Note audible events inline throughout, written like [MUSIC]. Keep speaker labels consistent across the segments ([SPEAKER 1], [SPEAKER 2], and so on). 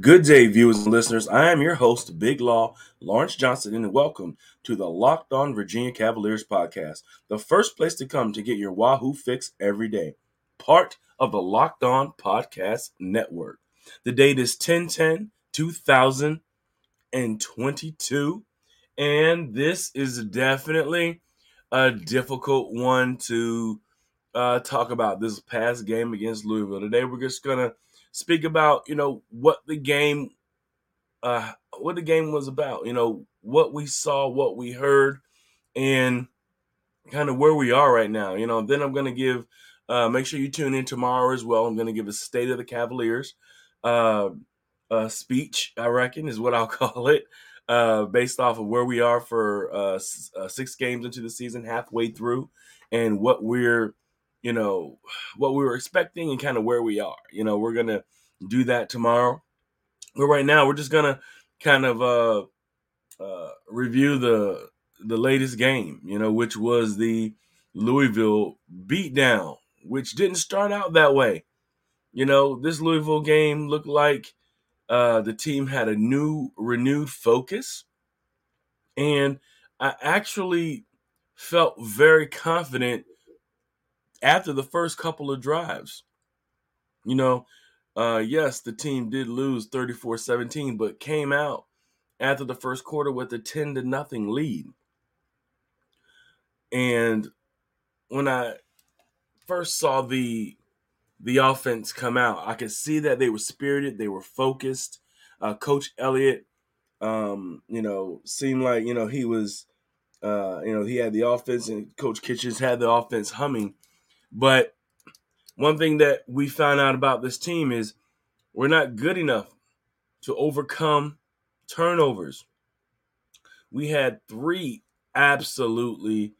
[SPEAKER 1] Good day, viewers and listeners. I am your host, Big Law Lawrence Johnson, and welcome to the Locked On Virginia Cavaliers podcast, the first place to come to get your Wahoo fix every day, part of the Locked On Podcast Network. The date is 10 2022, and this is definitely a difficult one to uh, talk about this past game against Louisville. Today, we're just going to speak about you know what the game uh what the game was about you know what we saw what we heard and kind of where we are right now you know. Then i'm going to give uh make sure you tune in tomorrow as well. I'm going to give a state of the cavaliers uh, speech i reckon is what i'll [LAUGHS] call it uh based off of where we are for uh, uh six games into the season halfway through and what we're you know, what we were expecting and kind of where we are. You know, we're gonna do that tomorrow. But right now, we're just gonna kind of uh, uh, review the the latest game. You know, which was the Louisville beatdown, which didn't start out that way. You know, this Louisville game looked like uh, the team had a new, renewed focus, and I actually felt very confident after the first couple of drives. You know, uh, yes, the team did lose 34 17, but came out after the first quarter with a 10 to nothing lead. And when I first saw the the offense come out, I could see that they were spirited, they were focused. Uh, Coach Elliott, um, you know, seemed like you know he was, uh, you know, he had the offense, and Coach Kitchings had the offense humming. But one thing that we found out about this team is we're not good enough to overcome turnovers. We had three absolutely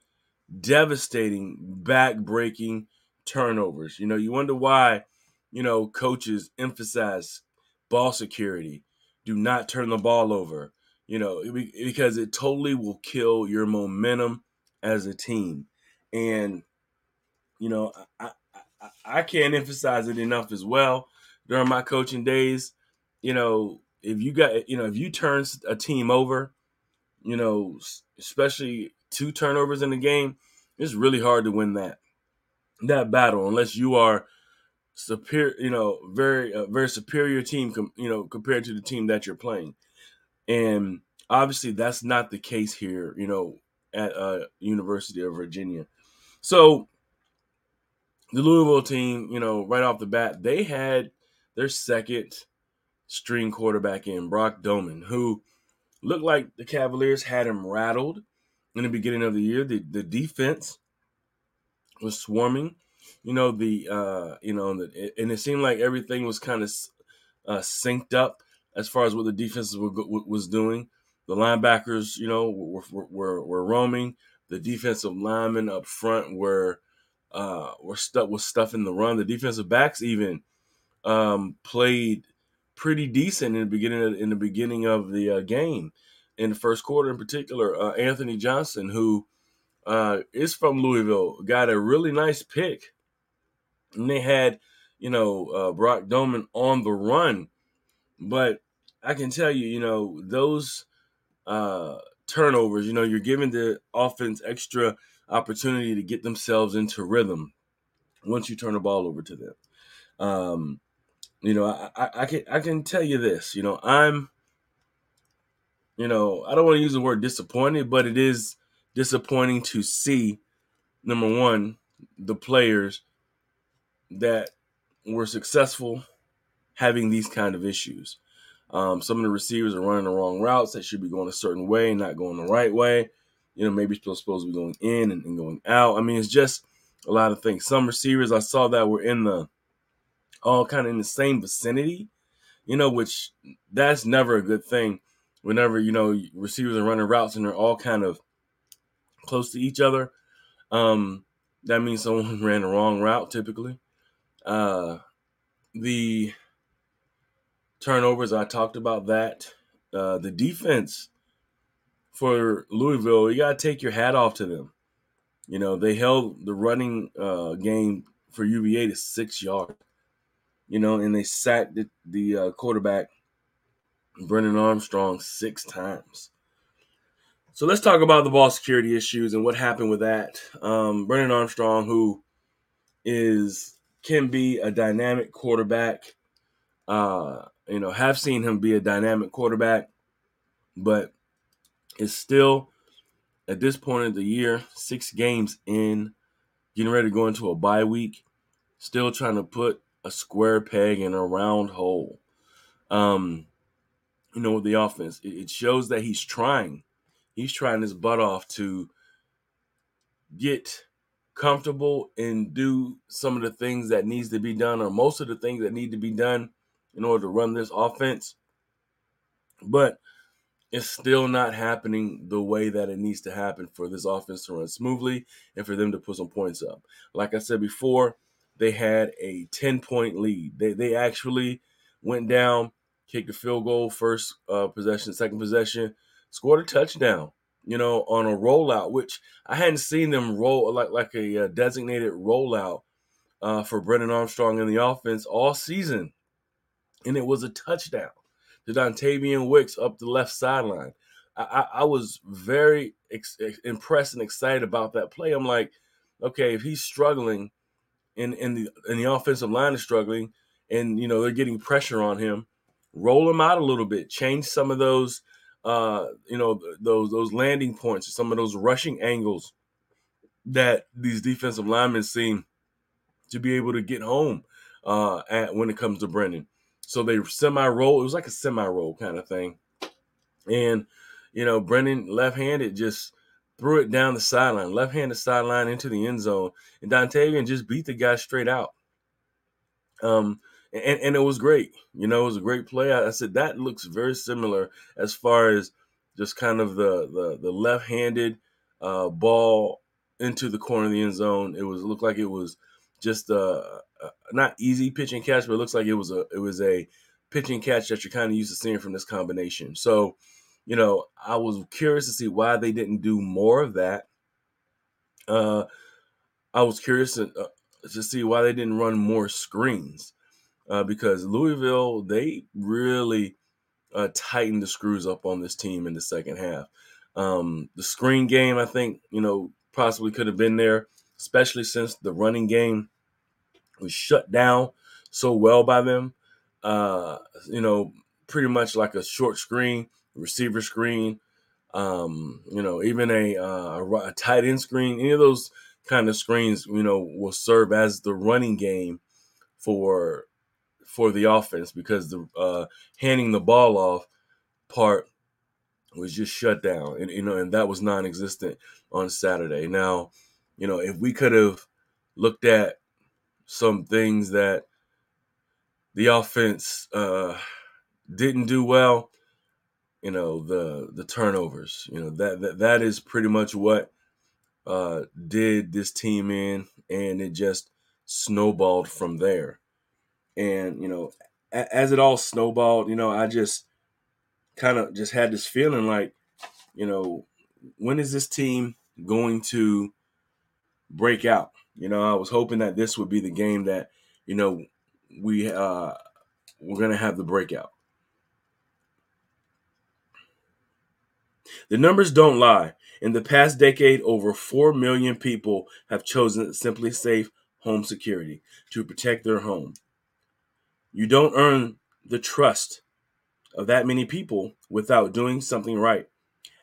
[SPEAKER 1] devastating, back-breaking turnovers. You know, you wonder why, you know, coaches emphasize ball security. Do not turn the ball over. You know, because it totally will kill your momentum as a team. And you know, I, I, I can't emphasize it enough as well. During my coaching days, you know, if you got, you know, if you turn a team over, you know, especially two turnovers in the game, it's really hard to win that that battle unless you are superior, you know, very uh, very superior team, com- you know, compared to the team that you're playing. And obviously, that's not the case here, you know, at uh, University of Virginia. So the Louisville team, you know, right off the bat, they had their second string quarterback in Brock Domann, who looked like the Cavaliers had him rattled in the beginning of the year. The the defense was swarming, you know, the uh, you know, the, and it seemed like everything was kind of uh, synced up as far as what the defense was doing. The linebackers, you know, were, were, were roaming. The defensive linemen up front were uh, were stuck with stuff in the run. The defensive backs even um, played pretty decent in the beginning of, in the beginning of the uh, game. In the first quarter, in particular, uh, Anthony Johnson, who uh, is from Louisville, got a really nice pick, and they had you know uh, Brock Domann on the run. But I can tell you, you know those uh, turnovers. You know, you're giving the offense extra opportunity to get themselves into rhythm once you turn the ball over to them. Um, you know, I, I, I, can I can tell you this. You know, I'm, you know, I don't want to use the word disappointed, but it is disappointing to see number one the players that were successful having these kind of issues. Um, some of the receivers are running the wrong routes. They should be going a certain way, not going the right way you know, maybe supposed to be going in and, and going out. I mean, it's just a lot of things. Some receivers I saw that were in the all kind of in the same vicinity, you know, which that's never a good thing. Whenever you know receivers are running routes and they're all kind of close to each other, um, that means [LAUGHS] someone ran the wrong route typically. Uh, the turnovers I talked about that. Uh, the defense for Louisville, you got to take your hat off to them. You know, they held the running uh, game for UVA to six yards. You know, and they sacked the, the uh, quarterback Brennan Armstrong six times. So let's talk about the ball security issues and what happened with that. Um, Brennan Armstrong, who is can be a dynamic quarterback. Uh, you know, have seen him be a dynamic quarterback, but is still at this point of the year, six games in, getting ready to go into a bye week, still trying to put a square peg in a round hole. Um, you know, with the offense, it shows that he's trying. He's trying his butt off to get comfortable and do some of the things that needs to be done or most of the things that need to be done in order to run this offense. But it's still not happening the way that it needs to happen for this offense to run smoothly and for them to put some points up. Like I said before, they had a 10 point lead. They, they actually went down, kicked a field goal, first uh, possession, second possession, scored a touchdown, you know, on a rollout, which I hadn't seen them roll like, like a uh, designated rollout uh, for Brennan Armstrong in the offense all season. And it was a touchdown to Dontayvion Wicks up the left sideline. I, I, I was very ex- impressed and excited about that play. I'm like, okay, if he's struggling and, and the the offensive line is struggling and you know they're getting pressure on him, roll him out a little bit, change some of those uh, you know those those landing points, some of those rushing angles that these defensive linemen seem to be able to get home uh, at when it comes to Brennan. So they semi roll. It was like a semi roll kind of thing. And, you know, Brennan left handed just threw it down the sideline, left handed sideline into the end zone. And Dontayvion just beat the guy straight out. Um, and, and it was great. You know, it was a great play. I, I said that looks very similar as far as just kind of the the, the left handed uh, ball into the corner of the end zone. It was looked like it was just a, a, not easy pitching catch, but it looks like it was a it was a pitching catch that you're kind of used to seeing from this combination. So, you know, I was curious to see why they didn't do more of that. Uh, I was curious to, uh, to see why they didn't run more screens uh, because Louisville they really uh, tightened the screws up on this team in the second half. Um, the screen game, I think, you know, possibly could have been there especially since the running game was shut down so well by them. Uh, you know, pretty much like a short screen, receiver screen, um, you know, even a, uh, a tight end screen, any of those kind of screens, you know, will serve as the running game for for the offense because the uh, handing the ball off part was just shut down, and you know, and that was non-existent on Saturday. Now, you know, if we could have looked at some things that the offense uh, didn't do well, you know, the the turnovers, you know, that that, that is pretty much what uh, did this team in, and it just snowballed from there. And you know, a- as it all snowballed, you know, I just kind of just had this feeling like, you know, when is this team going to break out. You know, I was hoping that this would be the game that, you know, we uh we're gonna have the breakout. The numbers don't lie. In the past decade, over 4 million people have chosen SimpliSafe Home Security to protect their home. You don't earn the trust of that many people without doing something right.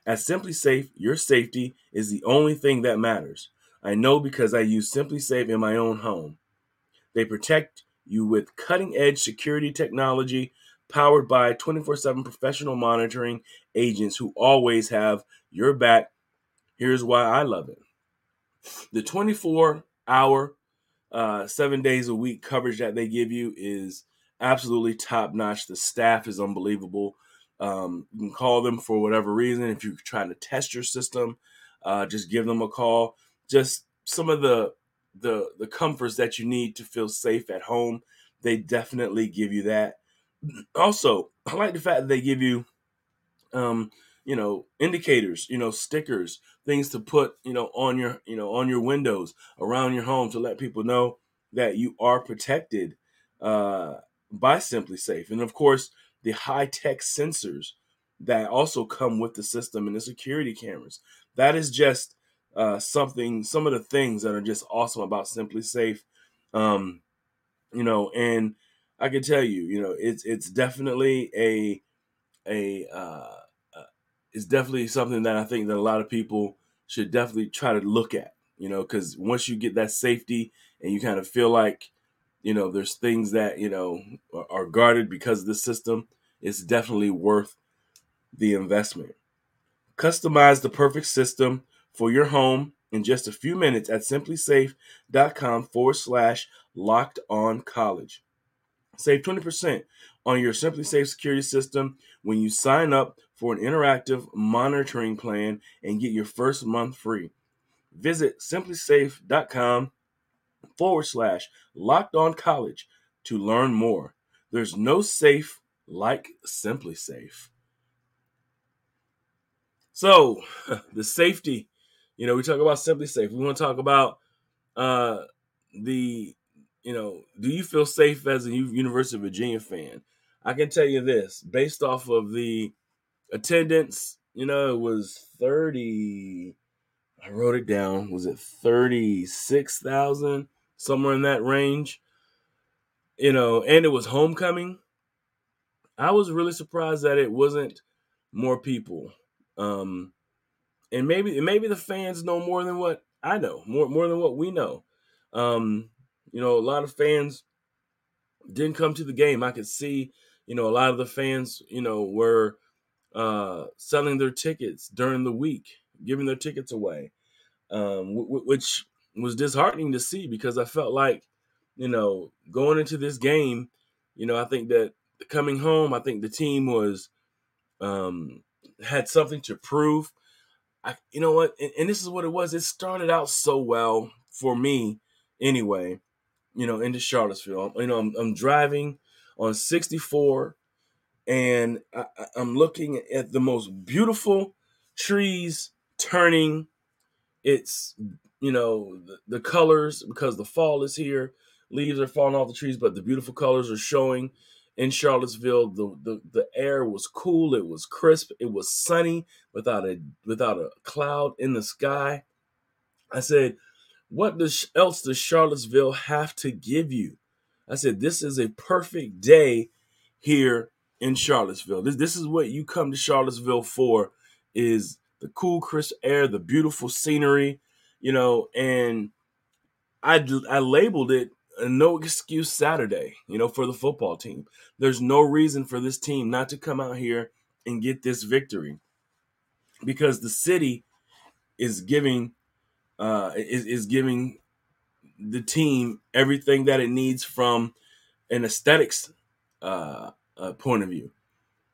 [SPEAKER 1] At SimpliSafe, your safety is the only thing that matters. I know because I use Simply SimpliSafe in my own home. They protect you with cutting edge security technology powered by 24 7 professional monitoring agents who always have your back. Here's why I love it the 24 hour, uh, seven days a week coverage that they give you is absolutely top notch. The staff is unbelievable. Um, you can call them for whatever reason. If you're trying to test your system, uh, just give them a call just some of the the the comforts that you need to feel safe at home. They definitely give you that. [CLEARS THROAT] Also, I like the fact that they give you um, you know, indicators, you know, stickers, things to put, you know, on your, you know, on your windows around your home to let people know that you are protected uh by SimpliSafe. And of course, the high tech sensors that also come with the system and the security cameras. That is just uh, something, some of the things that are just awesome about SimpliSafe. Um, you know, and I can tell you, you know, it's it's definitely a a uh, uh, it's definitely something that I think that a lot of people should definitely try to look at. You know, because once you get that safety and you kind of feel like, you know, there's things that you know are, are guarded because of the system, it's definitely worth the investment. Customize the perfect system for your home in just a few minutes at simplisafe.com forward slash locked on college. Save 20% on your SimpliSafe security system when you sign up for an interactive monitoring plan and get your first month free. Visit simplisafe.com forward slash locked on college to learn more. There's no safe like SimpliSafe. So, [LAUGHS] the safety, you know, we talk about SimpliSafe. We want to talk about uh, the, you know, do you feel safe as a University of Virginia fan? I can tell you this, based off of the attendance, you know, it was 30, I wrote it down, was it 36,000? Somewhere in that range, you know, and it was homecoming. I was really surprised that it wasn't more people. Um, and maybe maybe the fans know more than what I know, more more than what we know. Um, you know, a lot of fans didn't come to the game. I could see, you know, a lot of the fans, you know, were uh, selling their tickets during the week, giving their tickets away, um, w- which was disheartening to see because I felt like, you know, going into this game, you know, I think that coming home, I think the team was um, had something to prove. I, you know what? And, and, this is what it was. It started out so well for me, anyway. You know, into Charlottesville. You know, I'm, I'm driving on 64, and I, I'm looking at the most beautiful trees turning. It's you know the, the colors because the fall is here. Leaves are falling off the trees, but the beautiful colors are showing in Charlottesville. The, the the air was cool, it was crisp, it was sunny without a without a cloud in the sky. I said, "What does else does Charlottesville have to give you?" I said, "This is a perfect day here in Charlottesville. This this is what you come to Charlottesville for is the cool crisp air, the beautiful scenery, you know, and I I labeled it no excuse Saturday, you know, for the football team. There's no reason for this team not to come out here and get this victory because the city is giving uh, is, is giving the team everything that it needs from an aesthetics uh, uh, point of view.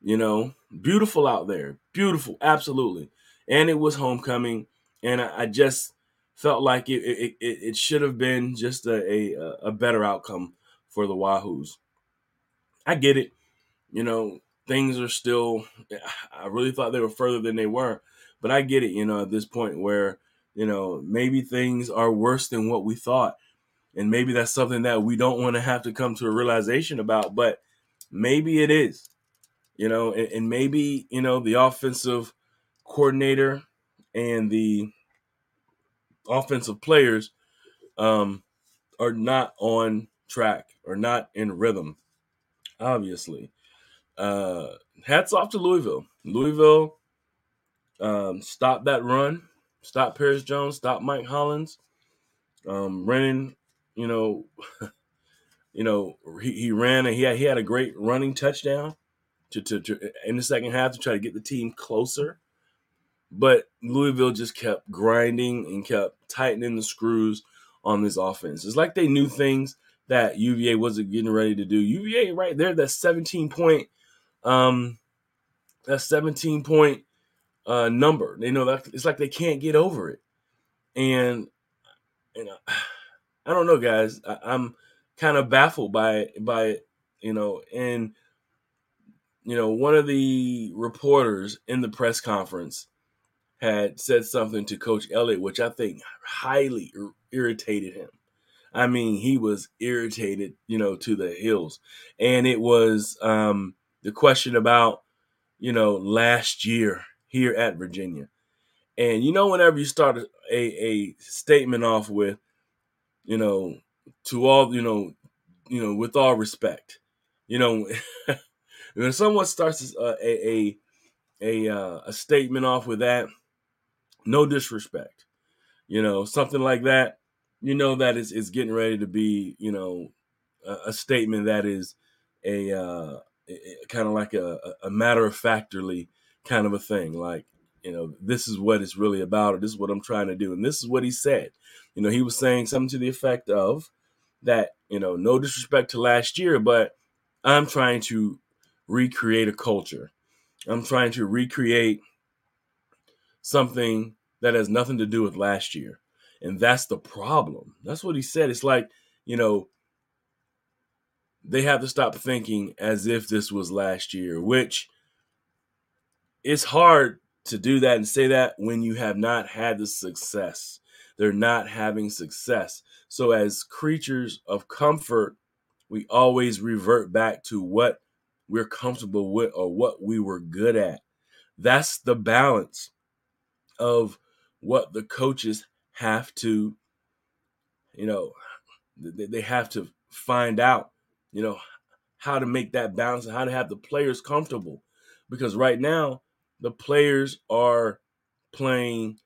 [SPEAKER 1] You know, beautiful out there, beautiful, absolutely. And it was homecoming, and I, I just felt like it it, it, should have been just a, a, a better outcome for the Wahoos. I get it. You know, things are still I really thought they were further than they were, but I get it, you know, at this point where, you know, maybe things are worse than what we thought. And maybe that's something that we don't want to have to come to a realization about, but maybe it is. You know, and, and maybe, you know, the offensive coordinator and the offensive players um, are not on track or not in rhythm. Obviously, uh, hats off to Louisville. Louisville um, stopped that run, stopped Paris Jones, stopped Mike Hollins, um, running. You know, [LAUGHS] you know he, he ran and he had, he had a great running touchdown to, to, to in the second half to try to get the team closer. But Louisville just kept grinding and kept tightening the screws on this offense. It's like they knew things that UVA wasn't getting ready to do. UVA right there, that 17 point, um, that 17 point uh, number. They know that it's like they can't get over it. And you know, [SIGHS] I don't know, guys. I, I'm kind of baffled by by it, you know, and you know, one of the reporters in the press conference had said something to Coach Elliott, which I think highly ir- irritated him. I mean, he was irritated, you know, to the hills, and it was, um, the question about, you know, last year here at Virginia. And you know, whenever you start a, a statement off with, you know, to all, you know, you know, with all respect, you know, [LAUGHS] when someone starts a a a, a, a statement off with that, no disrespect, you know, something like that, you know that is is getting ready to be, you know, a, a statement that is a uh, kind of like a, a matter of factorly kind of a thing, like you know, this is what it's really about, or this is what I'm trying to do, and this is what he said. You know, he was saying something to the effect of that, you know, no disrespect to last year, but I'm trying to recreate a culture. I'm trying to recreate something that has nothing to do with last year. And that's the problem. That's what he said. It's like, you know, they have to stop thinking as if this was last year, which it's hard to do that and say that when you have not had the success. They're not having success. So, as creatures of comfort, we always revert back to what we're comfortable with or what we were good at. That's the balance of what the coaches have to, you know, they have to find out, you know, how to make that balance and how to have the players comfortable. Because right now, the players are playing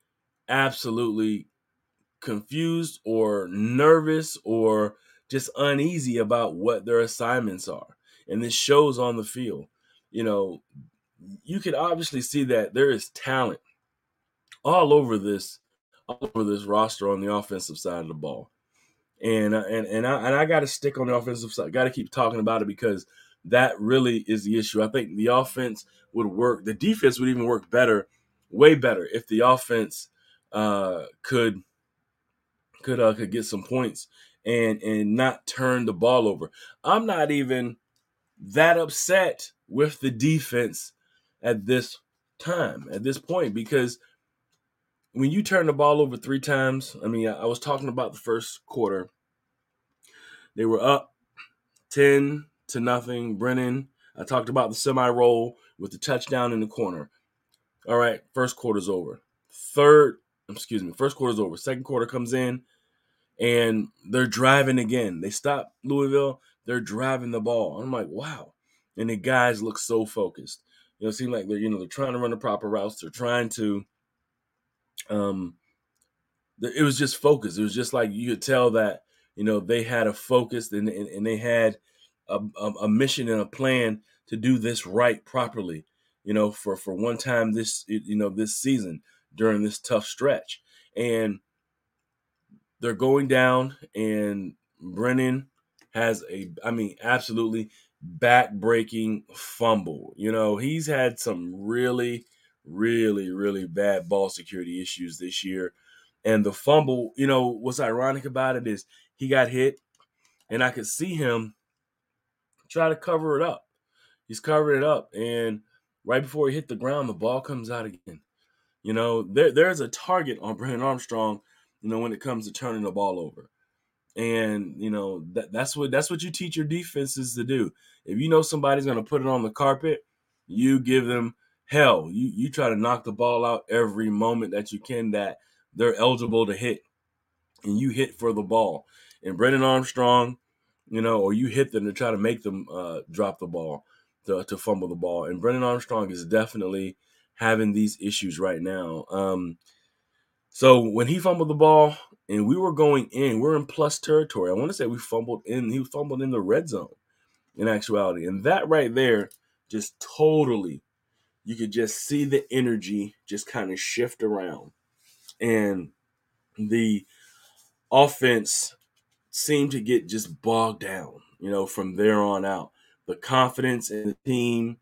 [SPEAKER 1] absolutely confused or nervous or just uneasy about what their assignments are. And this shows on the field. You know, you can obviously see that there is talent all over this all over this roster on the offensive side of the ball. And uh, and and I and I got to stick on the offensive side. Got to keep talking about it because that really is the issue. I think the offense would work. The defense would even work better, way better, if the offense uh, could could uh, could get some points and and not turn the ball over. I'm not even that upset with the defense at this time, at this point, because when you turn the ball over three times, I mean, I was talking about the first quarter. They were up 10 to nothing. Brennan, I talked about the semi roll with the touchdown in the corner. All right, first quarter's over. Third, excuse me, first quarter's over. Second quarter comes in and they're driving again. They stop Louisville, they're driving the ball. I'm like, wow. And the guys look so focused. You know, it seems like they're, you know, they're trying to run the proper routes. They're trying to um it was just focused. It was just like you could tell that, you know, they had a focus and, and, and they had a, a, a mission and a plan to do this right properly, you know, for, for one time this, you know, this season during this tough stretch. And they're going down and Brennan has a, I mean, absolutely back breaking fumble. You know, he's had some really, really, really bad ball security issues this year. And the fumble, you know, what's ironic about it is he got hit, and I could see him try to cover it up. He's covering it up, and right before he hit the ground, the ball comes out again. You know, there there's a target on [LAUGHS] Brennan Armstrong, you know, when it comes to turning the ball over. And, you know, that, that's what that's what you teach your defenses to do. If you know somebody's gonna put it on the carpet, you give them hell. You you try to knock the ball out every moment that you can that they're eligible to hit. And you hit for the ball. And Brennan Armstrong, you know, or you hit them to try to make them uh, drop the ball, to, to fumble the ball. And Brennan Armstrong is definitely having these issues right now. Um, so when he fumbled the ball and we were going in, we're in plus territory. I want to say we fumbled in, he fumbled in the red zone in actuality. And that right there just totally, you could just see the energy just kind of shift around. And the offense seemed to get just bogged down, you know, from there on out. The confidence in the team,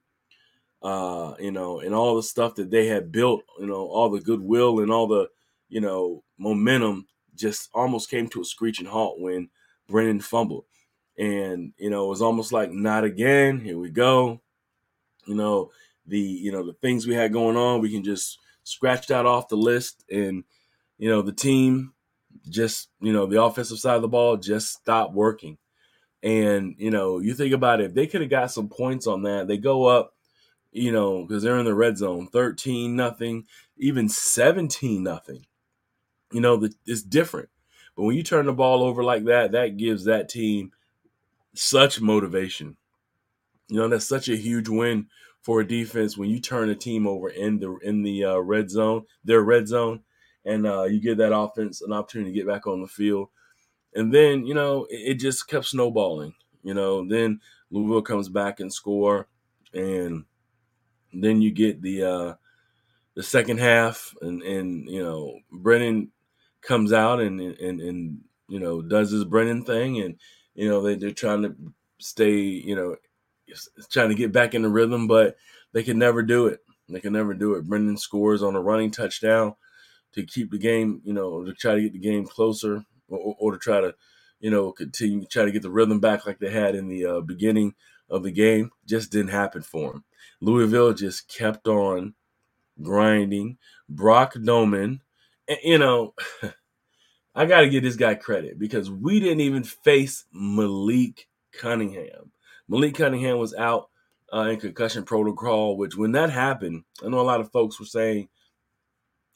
[SPEAKER 1] uh, you know, and all the stuff that they had built, you know, all the goodwill and all the, you know, momentum just almost came to a screeching halt when Brennan fumbled. And, you know, it was almost like not again, here we go. You know, the, you know, the things we had going on, we can just scratch that off the list and, you know, the team just, you know, the offensive side of the ball just stopped working. And, you know, you think about it, if they could have got some points on that, they go up, you know, because they're in the red zone, 13 nothing, even 17 nothing. You know, it's different. But when you turn the ball over like that, that gives that team such motivation. You know, that's such a huge win for a defense when you turn a team over in the in the uh, red zone, their red zone, and uh, you give that offense an opportunity to get back on the field. And then you know it, it just kept snowballing. You know, then Louisville comes back and score, and then you get the uh, the second half, and and you know Brennan comes out and and and you know does his Brennan thing, and you know they, they're trying to stay you know trying to get back in the rhythm, but they can never do it. They can never do it. Brennan scores on a running touchdown to keep the game, you know, to try to get the game closer, or, or to try to, you know, continue try to get the rhythm back like they had in the uh, beginning of the game. Just didn't happen for them. Louisville just kept on grinding. Brock Domann, you know. [LAUGHS] I got to give this guy credit because we didn't even face Malik Cunningham. Malik Cunningham was out uh, in concussion protocol, which when that happened, I know a lot of folks were saying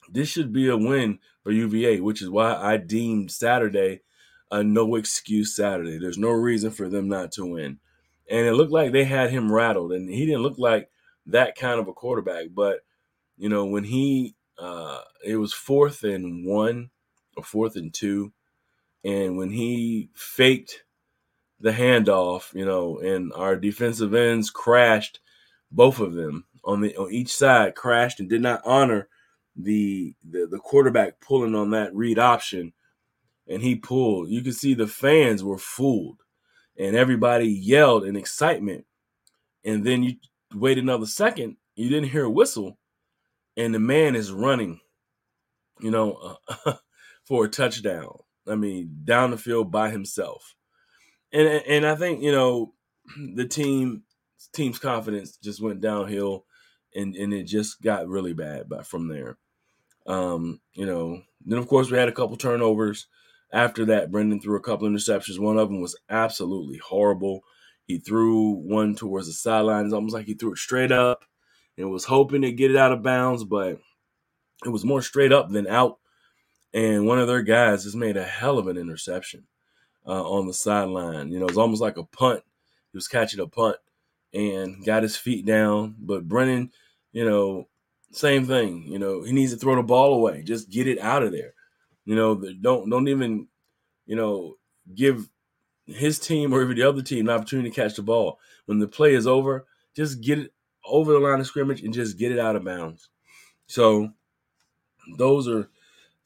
[SPEAKER 1] this should be a win for UVA, which is why I deemed Saturday a no excuse Saturday. There's no reason for them not to win. And it looked like they had him rattled, and he didn't look like that kind of a quarterback. But, you know, when he, uh, it was fourth and one or fourth and two, and when he faked the handoff, you know, and our defensive ends crashed, both of them on the on each side crashed and did not honor the the, the quarterback pulling on that read option, and he pulled. You could see the fans were fooled, and everybody yelled in excitement. And then you wait another second, you didn't hear a whistle, and the man is running, you know, uh, [LAUGHS] for a touchdown. I mean, down the field by himself and and I think you know the team team's confidence just went downhill, and and it just got really bad. But from there, um, you know, then of course we had a couple turnovers. After that, Brennan threw a couple interceptions. One of them was absolutely horrible. He threw one towards the sidelines, almost like he threw it straight up, and was hoping to get it out of bounds, but it was more straight up than out. And one of their guys just made a hell of an interception uh, on the sideline. You know, it's almost like a punt. He was catching a punt and got his feet down. But Brennan, you know, same thing. You know, he needs to throw the ball away. Just get it out of there. You know, don't don't even, you know, give his team or even the other team an opportunity to catch the ball. When the play is over, just get it over the line of scrimmage and just get it out of bounds. So those are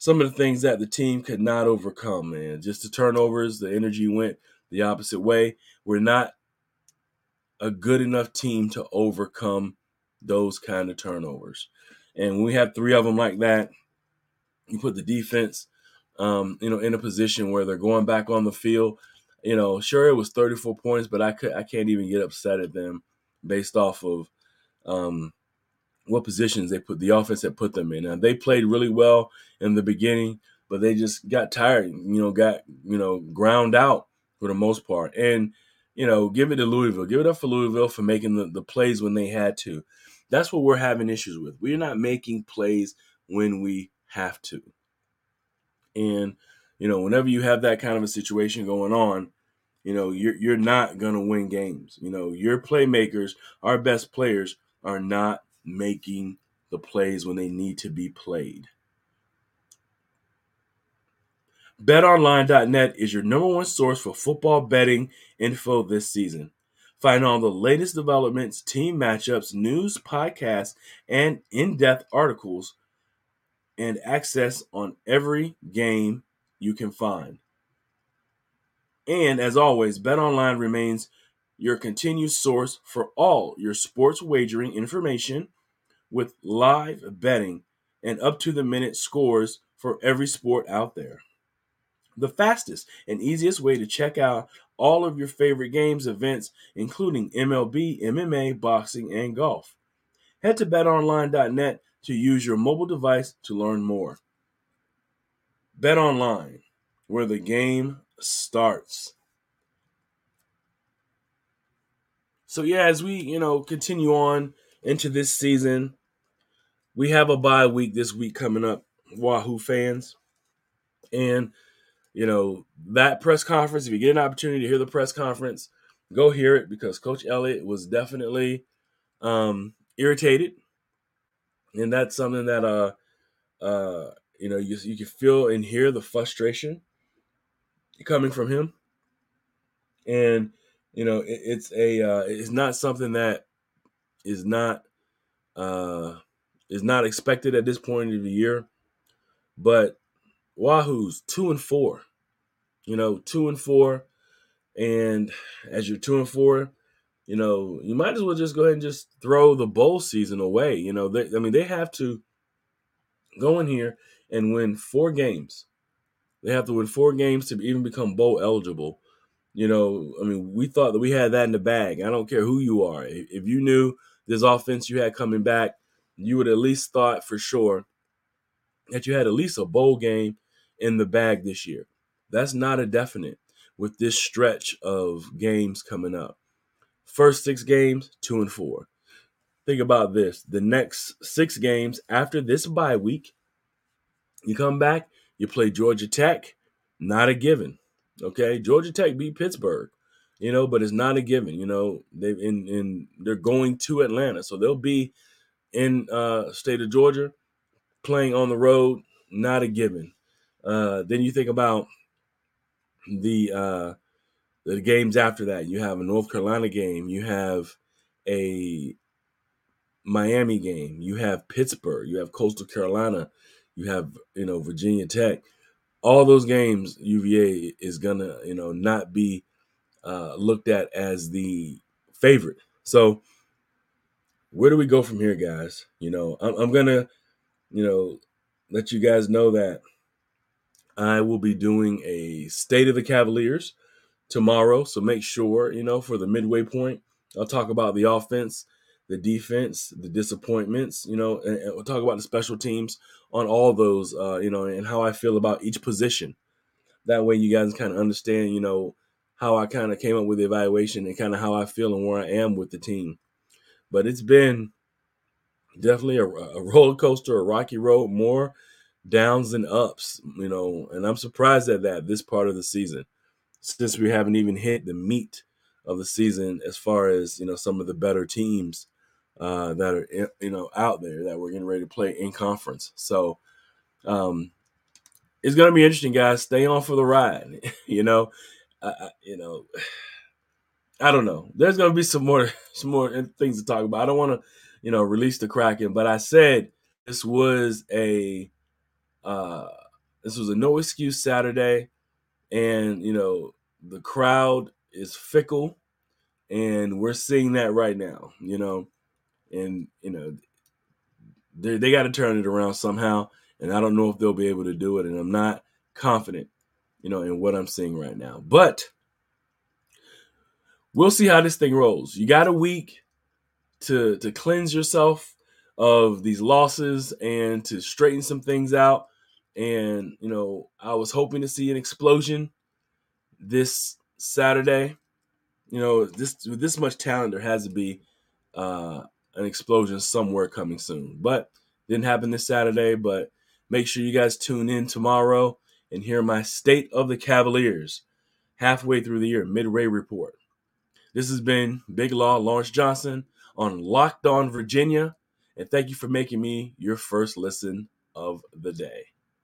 [SPEAKER 1] some of the things that the team could not overcome, man. Just the turnovers, the energy went the opposite way. We're not a good enough team to overcome those kind of turnovers. And we have three of them like that, you put the defense, um, you know, in a position where they're going back on the field. You know, sure it was 34 points, but I could I can't even get upset at them based off of um, what positions they put the offense that put them in. Now, they played really well in the beginning, but they just got tired, you know, got, you know, ground out for the most part. And, you know, give it to Louisville. Give it up for Louisville for making the, the plays when they had to. That's what we're having issues with. We're not making plays when we have to. And, you know, whenever you have that kind of a situation going on, you know, you're you're not gonna win games. You know, your playmakers, our best players, are not making the plays when they need to be played. BetOnline.net is your number one source for football betting info this season. Find all the latest developments, team matchups, news, podcasts, and in depth articles, and access on every game you can find. And as always, BetOnline remains your continued source for all your sports wagering information with live betting and up to the minute scores for every sport out there. The fastest and easiest way to check out all of your favorite games, events, including MLB, MMA, boxing, and golf. Head to betonline.net to use your mobile device to learn more. Bet online, where the game starts. So yeah, as we you know continue on into this season, we have a bye week this week coming up, Wahoo fans, and you know that press conference. If you get an opportunity to hear the press conference, go hear it because Coach Elliott was definitely um, irritated, and that's something that uh uh you know you you can feel and hear the frustration coming from him, and you know it, it's a uh, it's not something that is not uh is not expected at this point of the year, but Wahoo's two and four, you know two and four, and as you're two and four, you know, you might as well just go ahead and just throw the bowl season away. You know, they, I mean, they have to go in here and win four games. They have to win four games to even become bowl eligible. You know, I mean, we thought that we had that in the bag. I don't care who you are. If you knew this offense you had coming back, you would at least thought for sure that you had at least a bowl game in the bag this year. That's not a definite with this stretch of games coming up. First six games, two and four. Think about this. The next six games after this bye week, you come back, you play Georgia Tech, not a given. Okay. Georgia Tech beat Pittsburgh, you know, but it's not a given. You know, they've in in they're going to Atlanta. So they'll be in uh state of Georgia playing on the road, not a given. Uh then you think about the uh the games after that. You have a North Carolina game, you have a Miami game, you have Pittsburgh, you have Coastal Carolina, you have you know Virginia Tech. All those games, UVA is gonna you know not be uh, looked at as the favorite. So where do we go from here, guys? You know, I'm, I'm gonna you know let you guys know that I will be doing a state of the Cavaliers tomorrow. So make sure, you know, for the midway point, I'll talk about the offense, the defense, the disappointments, you know, and, and we'll talk about the special teams on all those, uh, you know, and how I feel about each position. That way you guys kind of understand, you know, how I kind of came up with the evaluation and kind of how I feel and where I am with the team. But it's been definitely a, a roller coaster, a rocky road, more downs than ups, you know, and I'm surprised at that this part of the season since we haven't even hit the meat of the season as far as you know some of the better teams uh, that are you know out there that we're getting ready to play in conference. So um, it's going to be interesting, guys. Stay on for the ride. [LAUGHS] you know, I, you know, [SIGHS] I don't know. There's going to be some more [LAUGHS] some more things to talk about. I don't want to you know release the Kraken, but I said this was a uh, this was a no excuse Saturday and you know the crowd is fickle and we're seeing that right now you know and you know they, they got to turn it around somehow and i don't know if they'll be able to do it and i'm not confident you know in what i'm seeing right now. But we'll see how this thing rolls. You got a week to to cleanse yourself of these losses and to straighten some things out. And, you know, I was hoping to see an explosion this Saturday. You know, this with this much talent, there has to be uh, an explosion somewhere coming soon. But didn't happen this Saturday. But make sure you guys tune in tomorrow and hear my state of the Cavaliers halfway through the year midway report. This has been Big Law Lawrence Johnson on Locked On Virginia, and thank you for making me your first listen of the day.